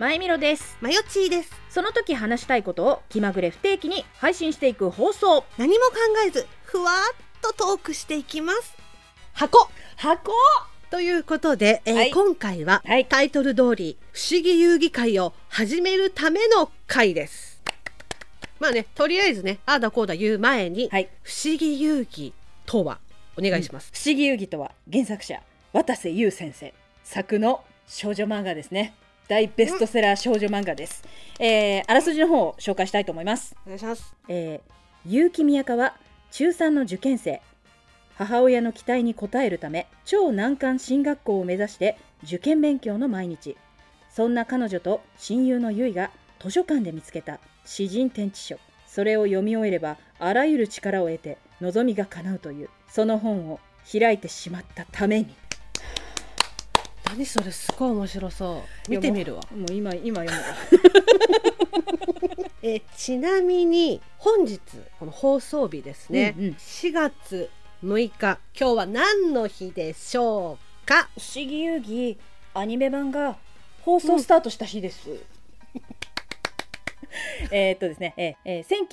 まえみろです。まよちーです。その時話したいことを気まぐれ不定期に配信していく放送。何も考えずふわっとトークしていきます。箱。箱！ということで、えーはい。今回は、はい。タイトル通り不思議遊戯会を始めるための会です。まあねとりあえずねああだこうだ言う前に、はい。不思議遊戯とはお願いします、不思議遊戯とは原作者渡瀬優先生作の少女漫画ですね大ベストセラー少女漫画です、えー、あらすじの方を紹介したいと思います。お願いします。えー、結城宮香は中3の受験生。母親の期待に応えるため超難関進学校を目指して受験勉強の毎日。そんな彼女と親友の結が図書館で見つけた詩人展示書。それを読み終えればあらゆる力を得て望みが叶うというその本を開いてしまったために何それすごい面白そう。見てみるわ。もう今今読む。わ えーちなみに本日この放送日ですね、うんうん。4月6日今日は何の日でしょうか？不思議遊戯アニメ版が放送スタートした日です。えーっとですね、えーえー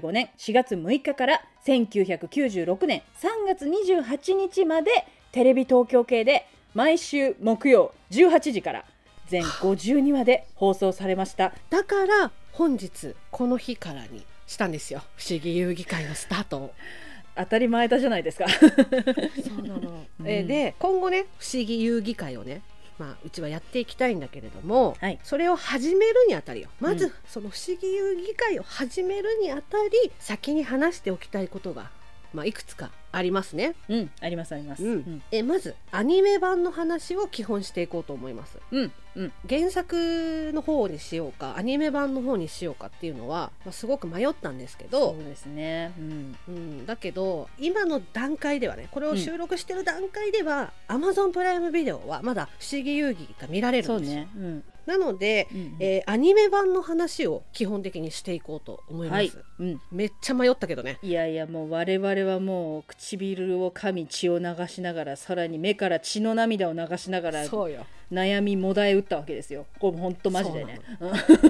1995年4月6日から1996年3月28日までテレビ東京系で毎週木曜18時から全52話で放送されました。だから本日この日からにしたんですよ。不思議遊戯会のスタートを。当たり前だじゃないですか。そうなの、うん。えーで今後ね不思議遊戯会をねまあ、うちはやっていきたいんだけれども、はい。それを始めるにあたりよ。まず、うん。その不思議遊戯会を始めるにあたり先に話しておきたいことが、まあ、いくつかありますね。うん、ありますあります。うん。うん、えまずアニメ版の話を基本していこうと思います。うん、うん、原作の方にしようかアニメ版の方にしようかっていうのは、まあ、すごく迷ったんですけどそうですね。うん、うん、だけど今の段階ではねこれを収録してる段階では、Amazon プライムビデオはまだ「不思議遊戯」が見られるですよ、そうんね。うん、なので、うんえーアニメ版の話を基本的にしていこうと思います、はい、うん。めっちゃ迷ったけどね。いやいやもう我々はもう唇を噛み血を流しながらさらに目から血の涙を流しながらそうよ。悩みもだえ打ったわけですよ。これほんとマジでね。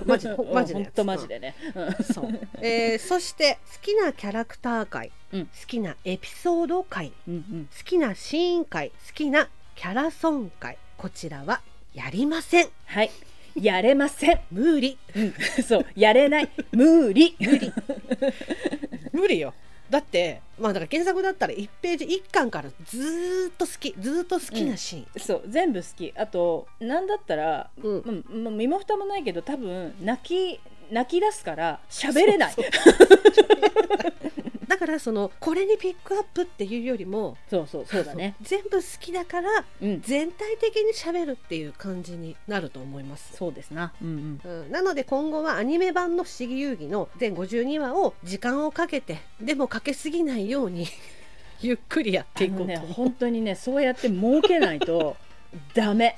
マジほ マジでほんとマジでね、う。んそう、えーそして好きなキャラクター回、うん。好きなエピソード回うんうん。好きなシーン回好きなキャラソン回こちらはやりません。はいやれません、無理。うん、そう。やれない。無理。無 理無理よ。だってまあだから原作だったら1ページ1巻からずーっと好き。ずーっと好きなシーン、そう。全部好き。あとなんだったら、うん。うんまあ身も蓋もないけど多分泣き泣き出すから喋れない からそのこれにピックアップっていうよりもそうそうそうだね。全部好きだからうん。全体的に喋るっていう感じになると思います、そうですな。うんうん。うん、なので今後はアニメ版の「不思議遊戯」の全52話を時間をかけてでもかけすぎないように ゆっくりやっていこうと。ね本当にねそうやって儲けないと ダメ。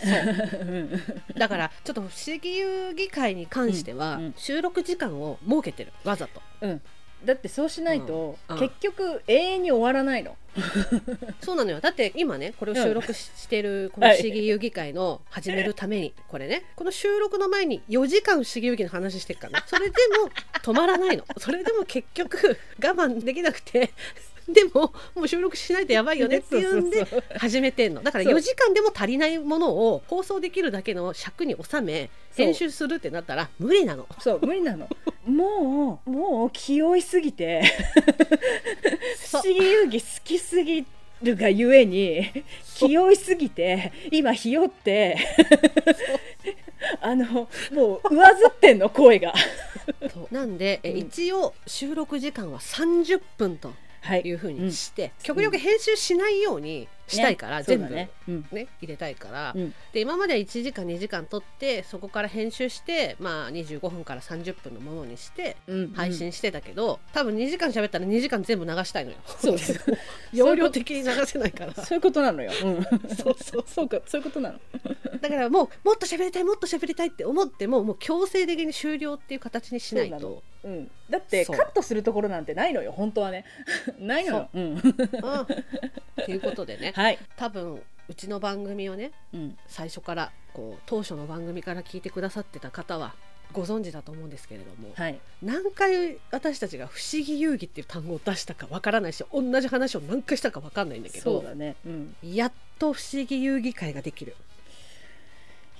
だからちょっと不思議遊戯会に関しては、うんうん。収録時間を設けてる。わざと。うんだってそうしないと、うん。結局永遠に終わらないの。そうなのよ。だって今ねこれを収録し,、してるこの不思議遊戯会の始めるためにこれねこの収録の前に4時間不思議遊戯の話してるからね。それでも止まらないの。それでも結局我慢できなくて でももう収録しないとやばいよね っていうんで始めてんの。だからそう。4時間でも足りないものを放送できるだけの尺に収め編集するってなったら無理なの。そう無理なの。もうもう気負いすぎて不思議遊戯好きすぎるがゆえに気負いすぎて今ひよってあのもう上ずってんの声が。なんで、えうん。一応収録時間は30分と。はい。いうふうにして、極力編集しないようにしたいから、ね。全部。ね。うん。ね入れたいから、うん。で今までは1時間2時間撮ってそこから編集して、まあ、25分から30分のものにしてうん。配信してたけど、多分2時間喋ったら2時間全部流したいのよ。そうです。容量的に流せないから。そういうことなのよ、うん、そうそう。そうかそういうことなのだからもうもっと喋りたいもっと喋りたいって思ってももう強制的に終了っていう形にしないそう。うん、だってカットするところなんてないのよ本当はね。ないのよ、うん、うん。っていうことでね はい。多分うちの番組をねうん。最初からこう当初の番組から聞いてくださってた方はご存知だと思うんですけれども、はい。何回私たちが「不思議遊戯」っていう単語を出したかわからないし同じ話を何回したかわかんないんだけどそうだね。うん。やっと不思議遊戯会ができる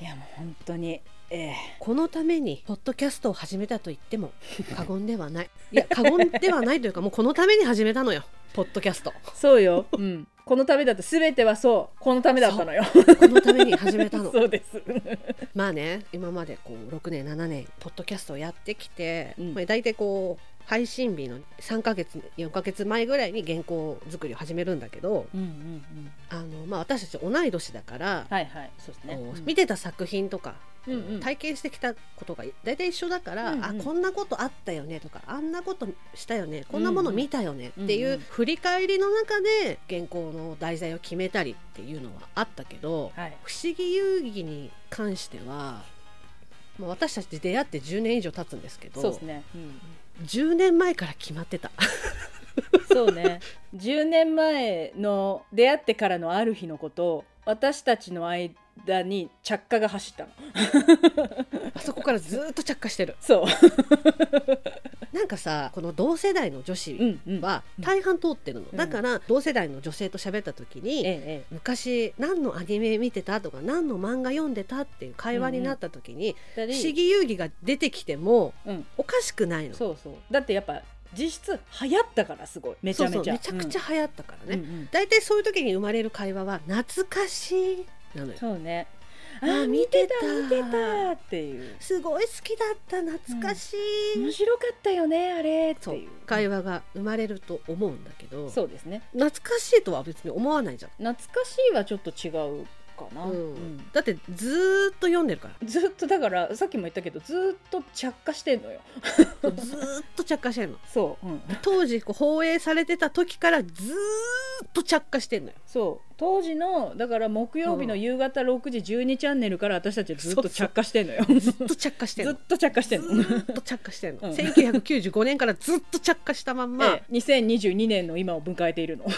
いやもう本当にええ。このためにポッドキャストを始めたと言っても 過言ではない。いや過言ではないというかもうこのために始めたのよ。ポッドキャスト。そうよ、うん、このためだと全てはそう。このためだったのよ。このために始めたの。そうです。まあね今までこう6年7年ポッドキャストをやってきて、うん。まあ、大体こう配信日の3ヶ月4ヶ月前ぐらいに原稿作りを始めるんだけどうんうんうん。あの、まあ、私たち同い年だから、はいはい。そうですね。こううん。見てた作品とか、うんうん。体験してきたことが大体一緒だから、うんうん。あこんなことあったよねとかあんなことしたよねこんなもの見たよねっていう振り返りの中で原稿の題材を決めたりっていうのはあったけど、はい。不思議遊戯に関しては、まあ、私たち出会って10年以上経つんですけどそうですね、うん10年前から決まってた。そうね。10年前の出会ってからのある日のこと私たちの間に着火が走ったの。あそこからずっと着火してる。そうなんかさこの同世代の女子うんうん。は大半通ってるの、うん。だから同世代の女性と喋った時に、ええ昔何のアニメ見てたとか何の漫画読んでたっていう会話になった時に、ええ不思議遊戯が出てきてもうん。おかしくないの。そうそう。だってやっぱ実質流行ったからすごい。めちゃめちゃ。そうそう。めちゃくちゃ流行ったからね、うんうんうん。大体そういう時に生まれる会話は懐かしいなのよ。そうねあ見見てた見てた。っていう。すごい好きだった懐かしい、面白かったよねあれっていう。会話が生まれると思うんだけど。そうですね。懐かしいとは別に思わないじゃん、懐かしいはちょっと違うかな、うん。うん。だってずーっと読んでるから。ずっとだからさっきも言ったけどずっと着火してんのよ。ずーっと着火してんの。そう、うん、当時こう放映されてた時からずーっと着火してんのよ。そう。当時のだから木曜日の夕方6時12チャンネルから私たちはずっと着火してんのよ。ずっと着火してんの。ずっと着火してんの。ずーっと着火してんの、うん。1995年からずっと着火したまんま、ええ2022年の今を迎えているの。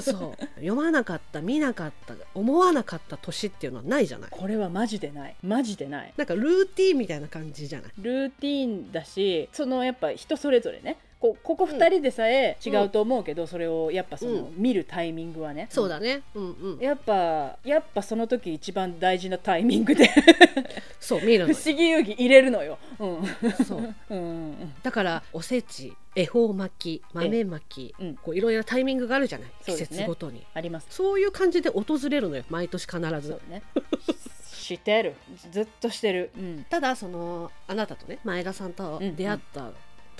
そう。読まなかった見なかった思わなかった年っていうのはないじゃない。これはマジでない。マジでない。なんかルーティーンみたいな感じじゃない。ルーティーンだしそのやっぱ人それぞれねこここ2人でさえ違うと思うけど、それをやっぱその、うん。見るタイミングはね。そうだね。うんうん。やっぱやっぱその時一番大事なタイミングで そう見る不の思議遊戯入れるのよ、うん。そう。うん。うんだからおせち恵方巻き豆巻き、うん。こういろいろなタイミングがあるじゃない？季節ごとに。あります。そういう感じで訪れるのよ毎年必ず。ね。してる。ずっとしてる、うん、ただそのあなたとね前田さんとうん。出会った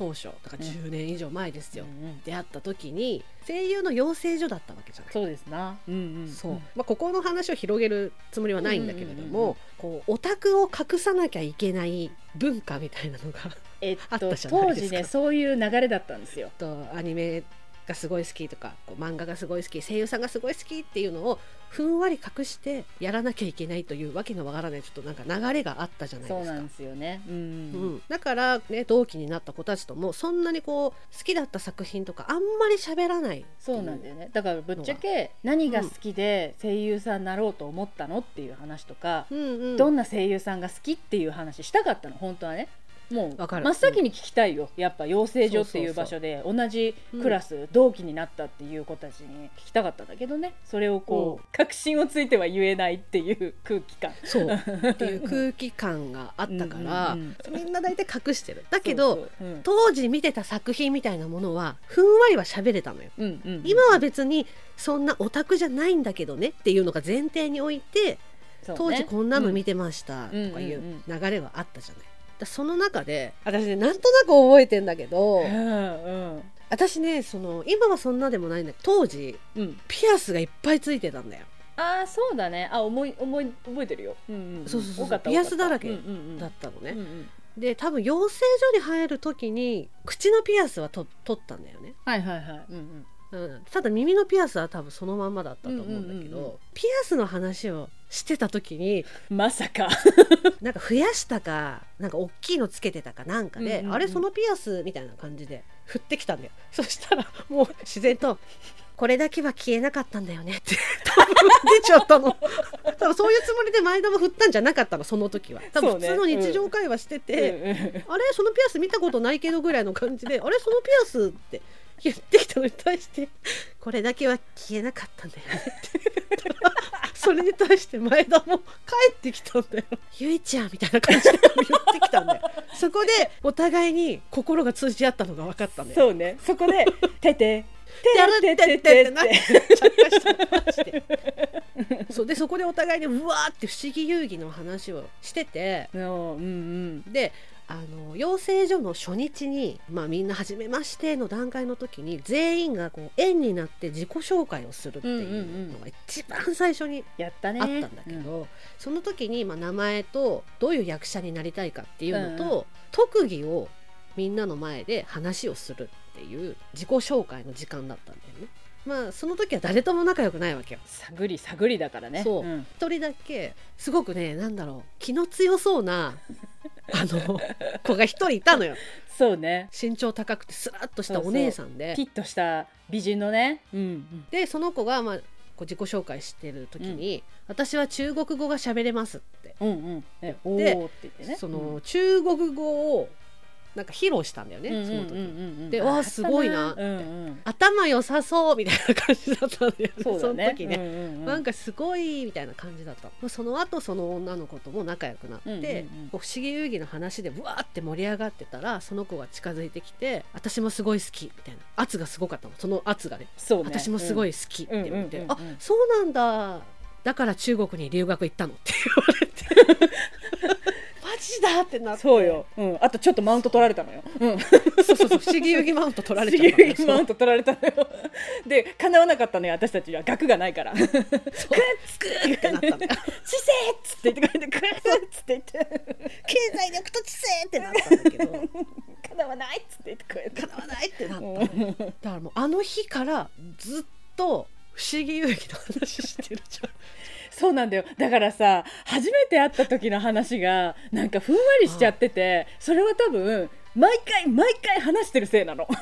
当初、だからうん。10年以上前ですよ、うんうん。出会った時に声優の養成所だったわけじゃない。そうですな、うんうん、そう。まあ、ここの話を広げるつもりはないんだけれどうんうんうんうん。もこうオタクを隠さなきゃいけない文化みたいなのが えっあったとじゃないですか。当時ねそういう流れだったんですよ。とアニメがすごい好きとかこう漫画がすごい好き声優さんがすごい好きっていうのをふんわり隠してやらなきゃいけないというわけのわからないちょっとなんか流れがあったじゃないですか。そうなんですよね。うん、うん、だから、ね、同期になった子たちともそんなにこう好きだった作品とかあんまり喋らないそうなんだよね。だからぶっちゃけ何が好きで声優さんになろうと思ったのっていう話とか、うんうん、どんな声優さんが好きっていう話したかったの本当はねもうわかる。真っ先に聞きたいよ、やっぱ養成所っていう場所で同じクラス、同期になったっていう子たちに聞きたかったんだけどね。それをこう、確信をついては言えないっていう空気感。そう。っていう空気感があったからうんうんみんな大体隠してる。だけど当時見てた作品みたいなものはふんわりは喋れたのよ。うんうんうん。今は別にそんなオタクじゃないんだけどねっていうのが前提において当時こんなの見てましたとかうんいううん。流れはあったじゃない。だその中で私ねなんとなく覚えてんだけどうんうん。私ねその今はそんなでもないんだけど当時うん。ピアスがいっぱいついてたんだよ。ああそうだね。あ思い思い覚えてるよ、うんうんん。そうそうそうピアスだらけ多かった。うんうんうん。だったのね。うんうん。で多分養成所に入る時に口のピアスはと取ったんだよね。はいはいはい、うんうんうん、ただ耳のピアスは多分そのまんまだったと思うんだけど、うんうんうんうん。ピアスの話をしてた時にまさか。なんか増やしたかなんか大きいのつけてたかなんかで、うんうんうん。あれそのピアスみたいな感じで振ってきたんだよ。そしたらもう自然と「これだけは消えなかったんだよねって 多分出ちゃったの。多分そういうつもりで前田も振ったんじゃなかったのその時は。多分普通の日常会話してて、あれ？そのピアス見たことないけどぐらいの感じであれ？そのピアスって言ってきたのに対してこれだけは消えなかったんだよね。っ てそれに対して前田も帰ってきたんだよ。ゆいちゃんみたいな感じで言ってきたんだよ。そこでお互いに心が通じ合ったのが分かったんだよ。そうね。そこで「てて」やるってってってなっ そう。でそこでお互いにうわーって不思議遊戯の話をしててうんうん。であの養成所の初日に、まあ、みんな初めましての段階の時に全員がこう円になって自己紹介をするっていうのが一番最初にあったんだけど、その時に、まあ、名前とどういう役者になりたいかっていうのと、うんう特技をみんなの前で話をするっていう自己紹介の時間だったんだよね。まあその時は誰とも仲良くないわけよ。探り探りだからねそううん一人だけすごくねなんだろう気の強そうなあの子が一人いたのよ。そうね。身長高くてスラッとしたお姉さんで。ピッとした美人のね。うん。でその子が、まあ、こう自己紹介してる時に、私は中国語が喋れます」って、うんうん。えおでね。その中国語をなんか披露したんだよね、うんその時、うんうん。うんでわあすごいなうんうん。頭良さそうみたいな感じだったんだよね。その時ね、うんうんうん。なんかすごいみたいな感じだった。まあその後その女の子とも仲良くなって、うんうんうん。こう不思議遊戯の話でうわーって盛り上がってたらその子が近づいてきて「私もすごい好き」みたいな。圧がすごかったの。その圧がね。私もすごい好きって言って、あそうなんだ。だから中国に留学行ったのって言われて。マ ジだってなって。そうよ、うん、あとちょっとマウント取られたのよ、うん、そうそうそう。不思議遊戯マウント取られちゃったの次マウント取られたのよ。で叶わなかったのよ。私たちには。額がないから「くっつく!」ってなったんだよ。知性っつって言ってくれて「くっ!」つって言って。経済力と知性ってなったんだけど「叶わない」っつって言ってくれて。叶わないってなったのよ。だからもうあの日からずっと不思議遊戯の話してるじゃんそうなんだよ。だからさ初めて会った時の話がなんかふんわりしちゃっててそれは多分毎回毎回話してるせいなの。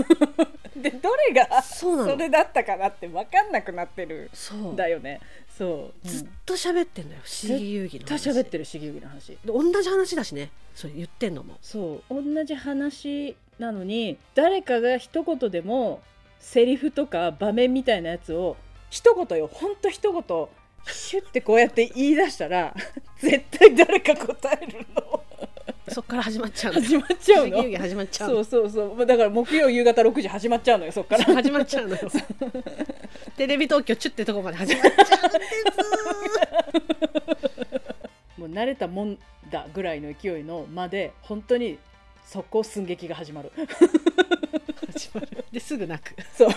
でどれがそれだったかなって分かんなくなってるそうんだよね。そう、ずっと喋ってんのよ不思議遊戯の話。ずっと喋ってるしぎゆぎの話。で同じ話だしね。それ言ってんのも。そう同じ話なのに誰かが一言でもセリフとか場面みたいなやつを一言よ。ほんと一言シュッてこうやって言い出したら 絶対誰か答えるの。そっから始まっちゃうの始まっちゃうの？始まっちゃうの。そうそうそう。まあだから木曜夕方6時始まっちゃうのよそっから。始まっちゃうのよ。テレビ東京チュってとこまで始まっちゃうもう慣れたもんだぐらいの勢いの間で本当に速攻寸劇が始まる始まる。で すぐ泣く。そう。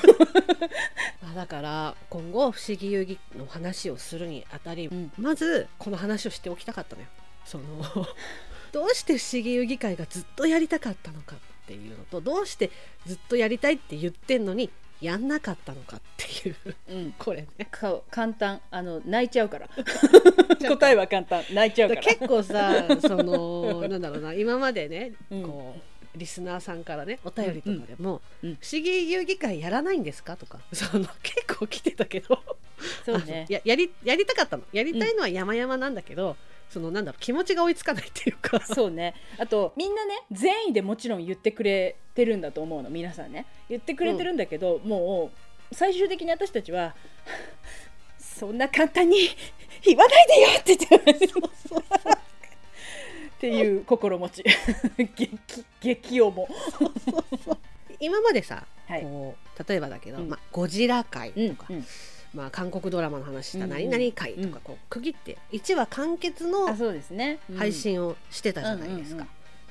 まあだから今後不思議遊戯の話をするにあたり、うん。まずこの話をしておきたかったのよ。その どうして不思議遊戯会がずっとやりたかったのかっていうのとどうしてずっとやりたいって言ってんのにやんなかったのかっていう。うん。これね。か簡単。あの泣いちゃうから。答えは簡単。泣いちゃうから結構さそのなんだろうな今までね、うん。こうリスナーさんからねお便りとかでも「うん。うん。不思議遊戯会やらないんですか?」とか。その結構来てたけど。そうね。ややりやりたかったの。やりたいのは山々なんだけど、そのなんだろう気持ちが追いつかないっていうか。そうね。あとみんなね善意でもちろん言ってくれてるんだと思うの。皆さんね。言ってくれてるんだけど、もう最終的に私たちは「そんな簡単に 言わないでよ」って言ってっていう心持ち。激激重。今までさ、はい。こう例えばだけど、うん。まあ、ゴジラ会うんとか、うんまあ、韓国ドラマの話したうん何々会とかこう区切って1話完結の配信をしてたじゃないですか。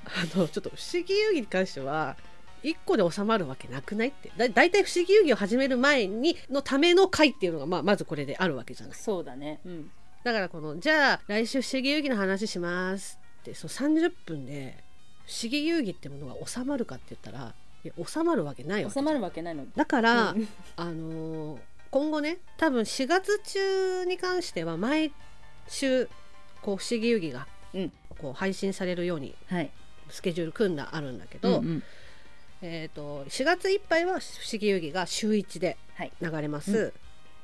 あのちょっと不思議遊戯に関しては1個で収まるわけなくないって。だ大体不思議遊戯を始める前にのための回っていうのが、まあ、まずこれであるわけじゃない。そうだね、うん、だからこのじゃあ来週不思議遊戯の話しますってそう30分で不思議遊戯ってものが収まるかって言ったらいや収まるわけないわけ収まるわけないの。だから、うん。あのー今後ね多分4月中に関しては毎週こう不思議遊戯がうん。こう配信されるようにはい。スケジュール組んだあるんだけど、うんえー、と4月いっぱいは「不思議遊戯」が週1ではい。流れます、う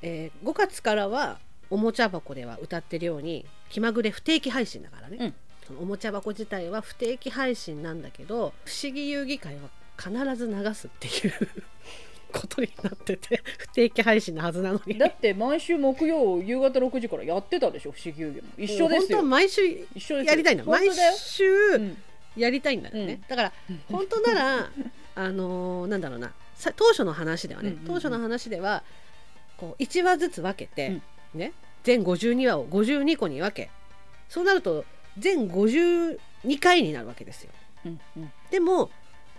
えー5月からはおもちゃ箱では歌ってるように気まぐれ不定期配信だからね、うんそのおもちゃ箱自体は不定期配信なんだけど「不思議遊戯会」は必ず流すっていう ことになってて不定期配信のはずなのに。だって毎週木曜夕方6時からやってたでしょ不思議遊戯も。一緒です本当はよ毎週やりたいんだ毎週うん。やりたいんだよね、うん。だから本当なら あのーなんだろうな。さ当初の話ではね、うんうんうん。当初の話ではこう1話ずつ分けて、うん。ね全52話を52個に分けそうなると全52回になるわけですよ。うんうん。でも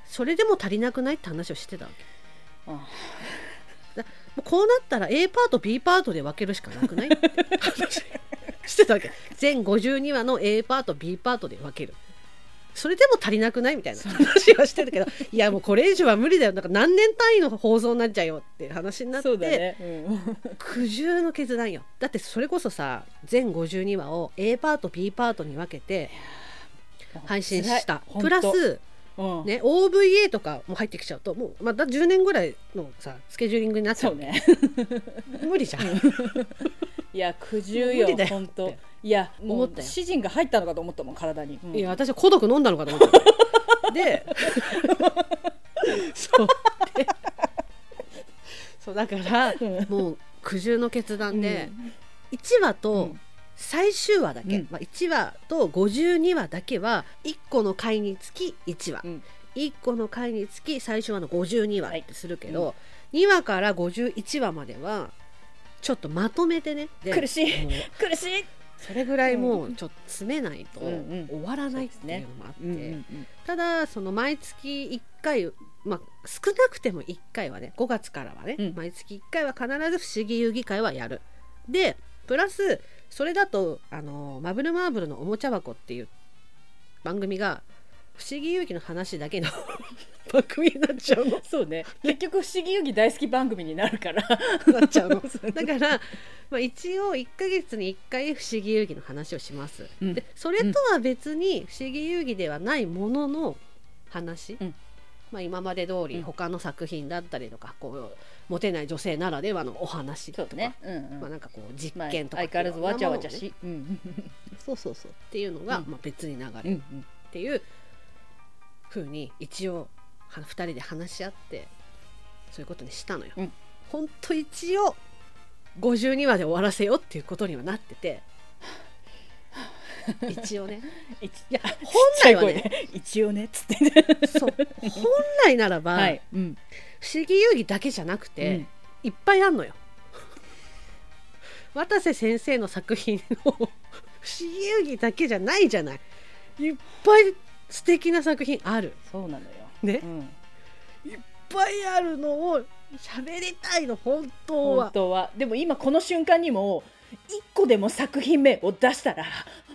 それでも足りなくないって話をしてたわけ。あもうこうなったら A パート B パートで分けるしかなくないって話してたわけ。全52話の A パート B パートで分けるそれでも足りなくない？みたいな話はしてるけど いやもうこれ以上は無理だよ。なんか何年単位の放送になっちゃうよって話になって、ね、うん。苦渋の決断よ。だってそれこそさ全52話を A パート B パートに分けて配信した。プラスうん。ね OVA とかも入ってきちゃうともうまた10年ぐらいのさスケジューリングになっちゃそううね。無理じゃん。いや苦渋無よ本当いやもう思ったよ。詩人が入ったのかと思ったもん体に、うん。いや私は孤独飲んだのかと思った。で そう。でそうだからうん。もう苦渋の決断で、うん。1話うとん。最終話だけ、うん。まあ、1話と52話だけは1個の回につき1話、うん。1個の回につき最初話の52話はいってするけど、2話から51話まではちょっとまとめてね。で苦しい。もう苦しいそれぐらいもうちょっと詰めないと終わらないっていうのもあって、うんうんただその毎月1回まあ少なくても1回はね5月からはね、うん。毎月1回は必ず不思議遊戯会はやる。でプラスそれだとあのマブルマーブルのおもちゃ箱っていう番組が不思議遊戯の話だけの 番組になっちゃうの。そうね。結局不思議遊戯大好き番組になるから。なっちゃうの。だから、まあ、一応1ヶ月に1回不思議遊戯の話をします、うん。でそれとは別に不思議遊戯ではないものの話、うん。まあ、今まで通うん。り他の作品だったりとかこうモテない女性ならではのお話とか、ね。うんうん。まあ、なんかこう実まあ験とか相変わらずわちゃわちゃしうん。そうそうそう。っていうのが、うん。まあ、別に流れ。っていうふうに一応は2人で話し合ってそういうことにしたのよ。うん。ほんと一応52話で終わらせようっていうことにはなってて。一応ね。いいや本来はね。一応ねっつってね。そう。本来ならば、はいうん。不思議遊戯だけじゃなくて、うん。いっぱいあんのよ。渡瀬先生の作品の不思議遊戯だけじゃないじゃない。いっぱい素敵な作品ある。そうなのよ。ね。うん。いっぱいあるのを喋りたいの本当は。本当は。でも今この瞬間にも一個でも作品名を出したら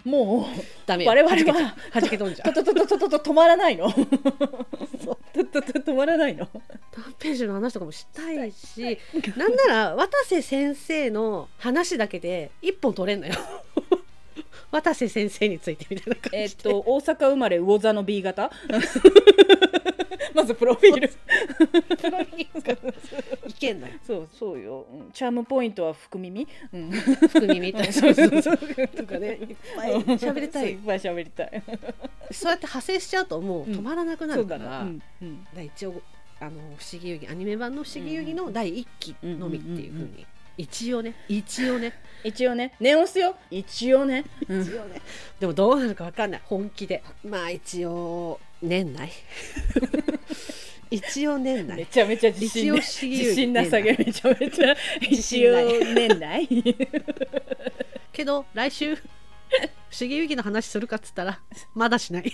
もうダメよ。我々ははじけ飛んじゃうとととととと止まらないの。ととと止まらないの。短編集の話とかもしたいしなんなら渡瀬先生の話だけで一本取れんのよ。渡瀬先生についてみたいな感じで。えっと大阪生まれ魚座の B 型？まずプロフィール。いけんのよ。そう。そうよ、うん。チャームポイントは福耳、うん、福耳み？たいなそうそうそう。とかね。いっぱい。喋りたい。いっぱい喋りたい。そうやって派生しちゃうともう止まらなくなるから,、うん。うん。だから一応あの不思議遊戯アニメ版の不思議遊戯の第一期のみっていうふうに。一応ね。一応ね。一応ね。念押すよ。一応ね、うん。一応ね。でもどうなるかわかんない。本気で。まあ一応年内。一応年内。めちゃめちゃ自信、自信なさげ。めちゃめちゃ。一応年内。けど来週不思議遊戯の話するかっつったらまだしない。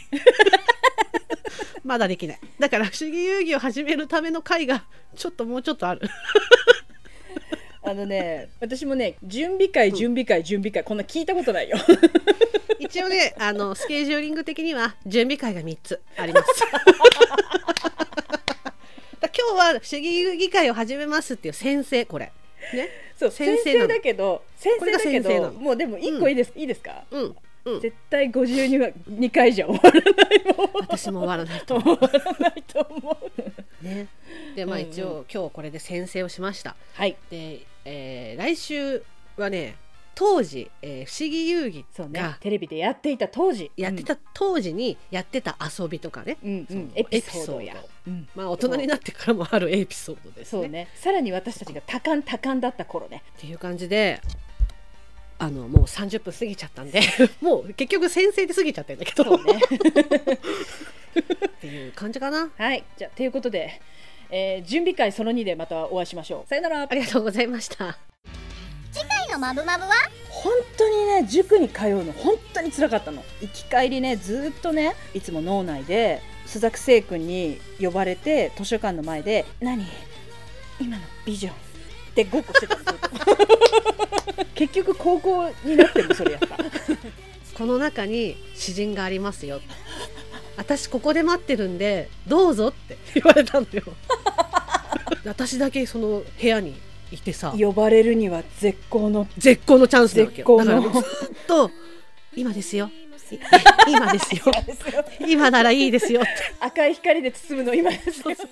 まだできない。だから不思議遊戯を始めるための回がちょっともうちょっとある。あのね私もね準備会準備会準備会こんな聞いたことないよ一応ねあのスケジューリング的には準備会が3つあります。だ今日は不思議会を始めますっていう先生これ。ね。そう先生だけど先生だけどもうでも一個いいです、いいですか？うんうん。絶対52は2回じゃ終わらないもん。私も終わらないと思う。終わらないと思うね、でまあうんうん。一応、今日これで先生をしました。はい。で、えー来週はね当時、えー不思議遊戯そうね。がテレビでやっていた当時。やってた、当時にやってた遊びとかね、うんうん。エピソードや。うん。まあ大人になってからもあるエピソードですね。そうね。さらに私たちが多感多感だった頃ね。っていう感じであのもう30分過ぎちゃったんで もう結局先生で過ぎちゃってるんだけど。そうね。っていう感じかな。はい。じゃあということで、えー準備会その2でまたお会いしましょう。さよなら。ありがとうございました。次回のマブマブは？本当にね塾に通うの本当につらかったの。行き帰りねずっとねいつも脳内で須作聖君に呼ばれて図書館の前で「何？今のビジョン」ってごっこしてた。のずっと結局高校になってもそれやったこの中に詩人がありますよ。私ここで待ってるんでどうぞって言われたのよ。私だけその部屋にいてさ呼ばれるには絶好の絶好のチャンスなわけよ。絶好のだからずっと今ですよ。い今ですよ。今ならいいですよって。赤い光で包むの今ですよお楽しみに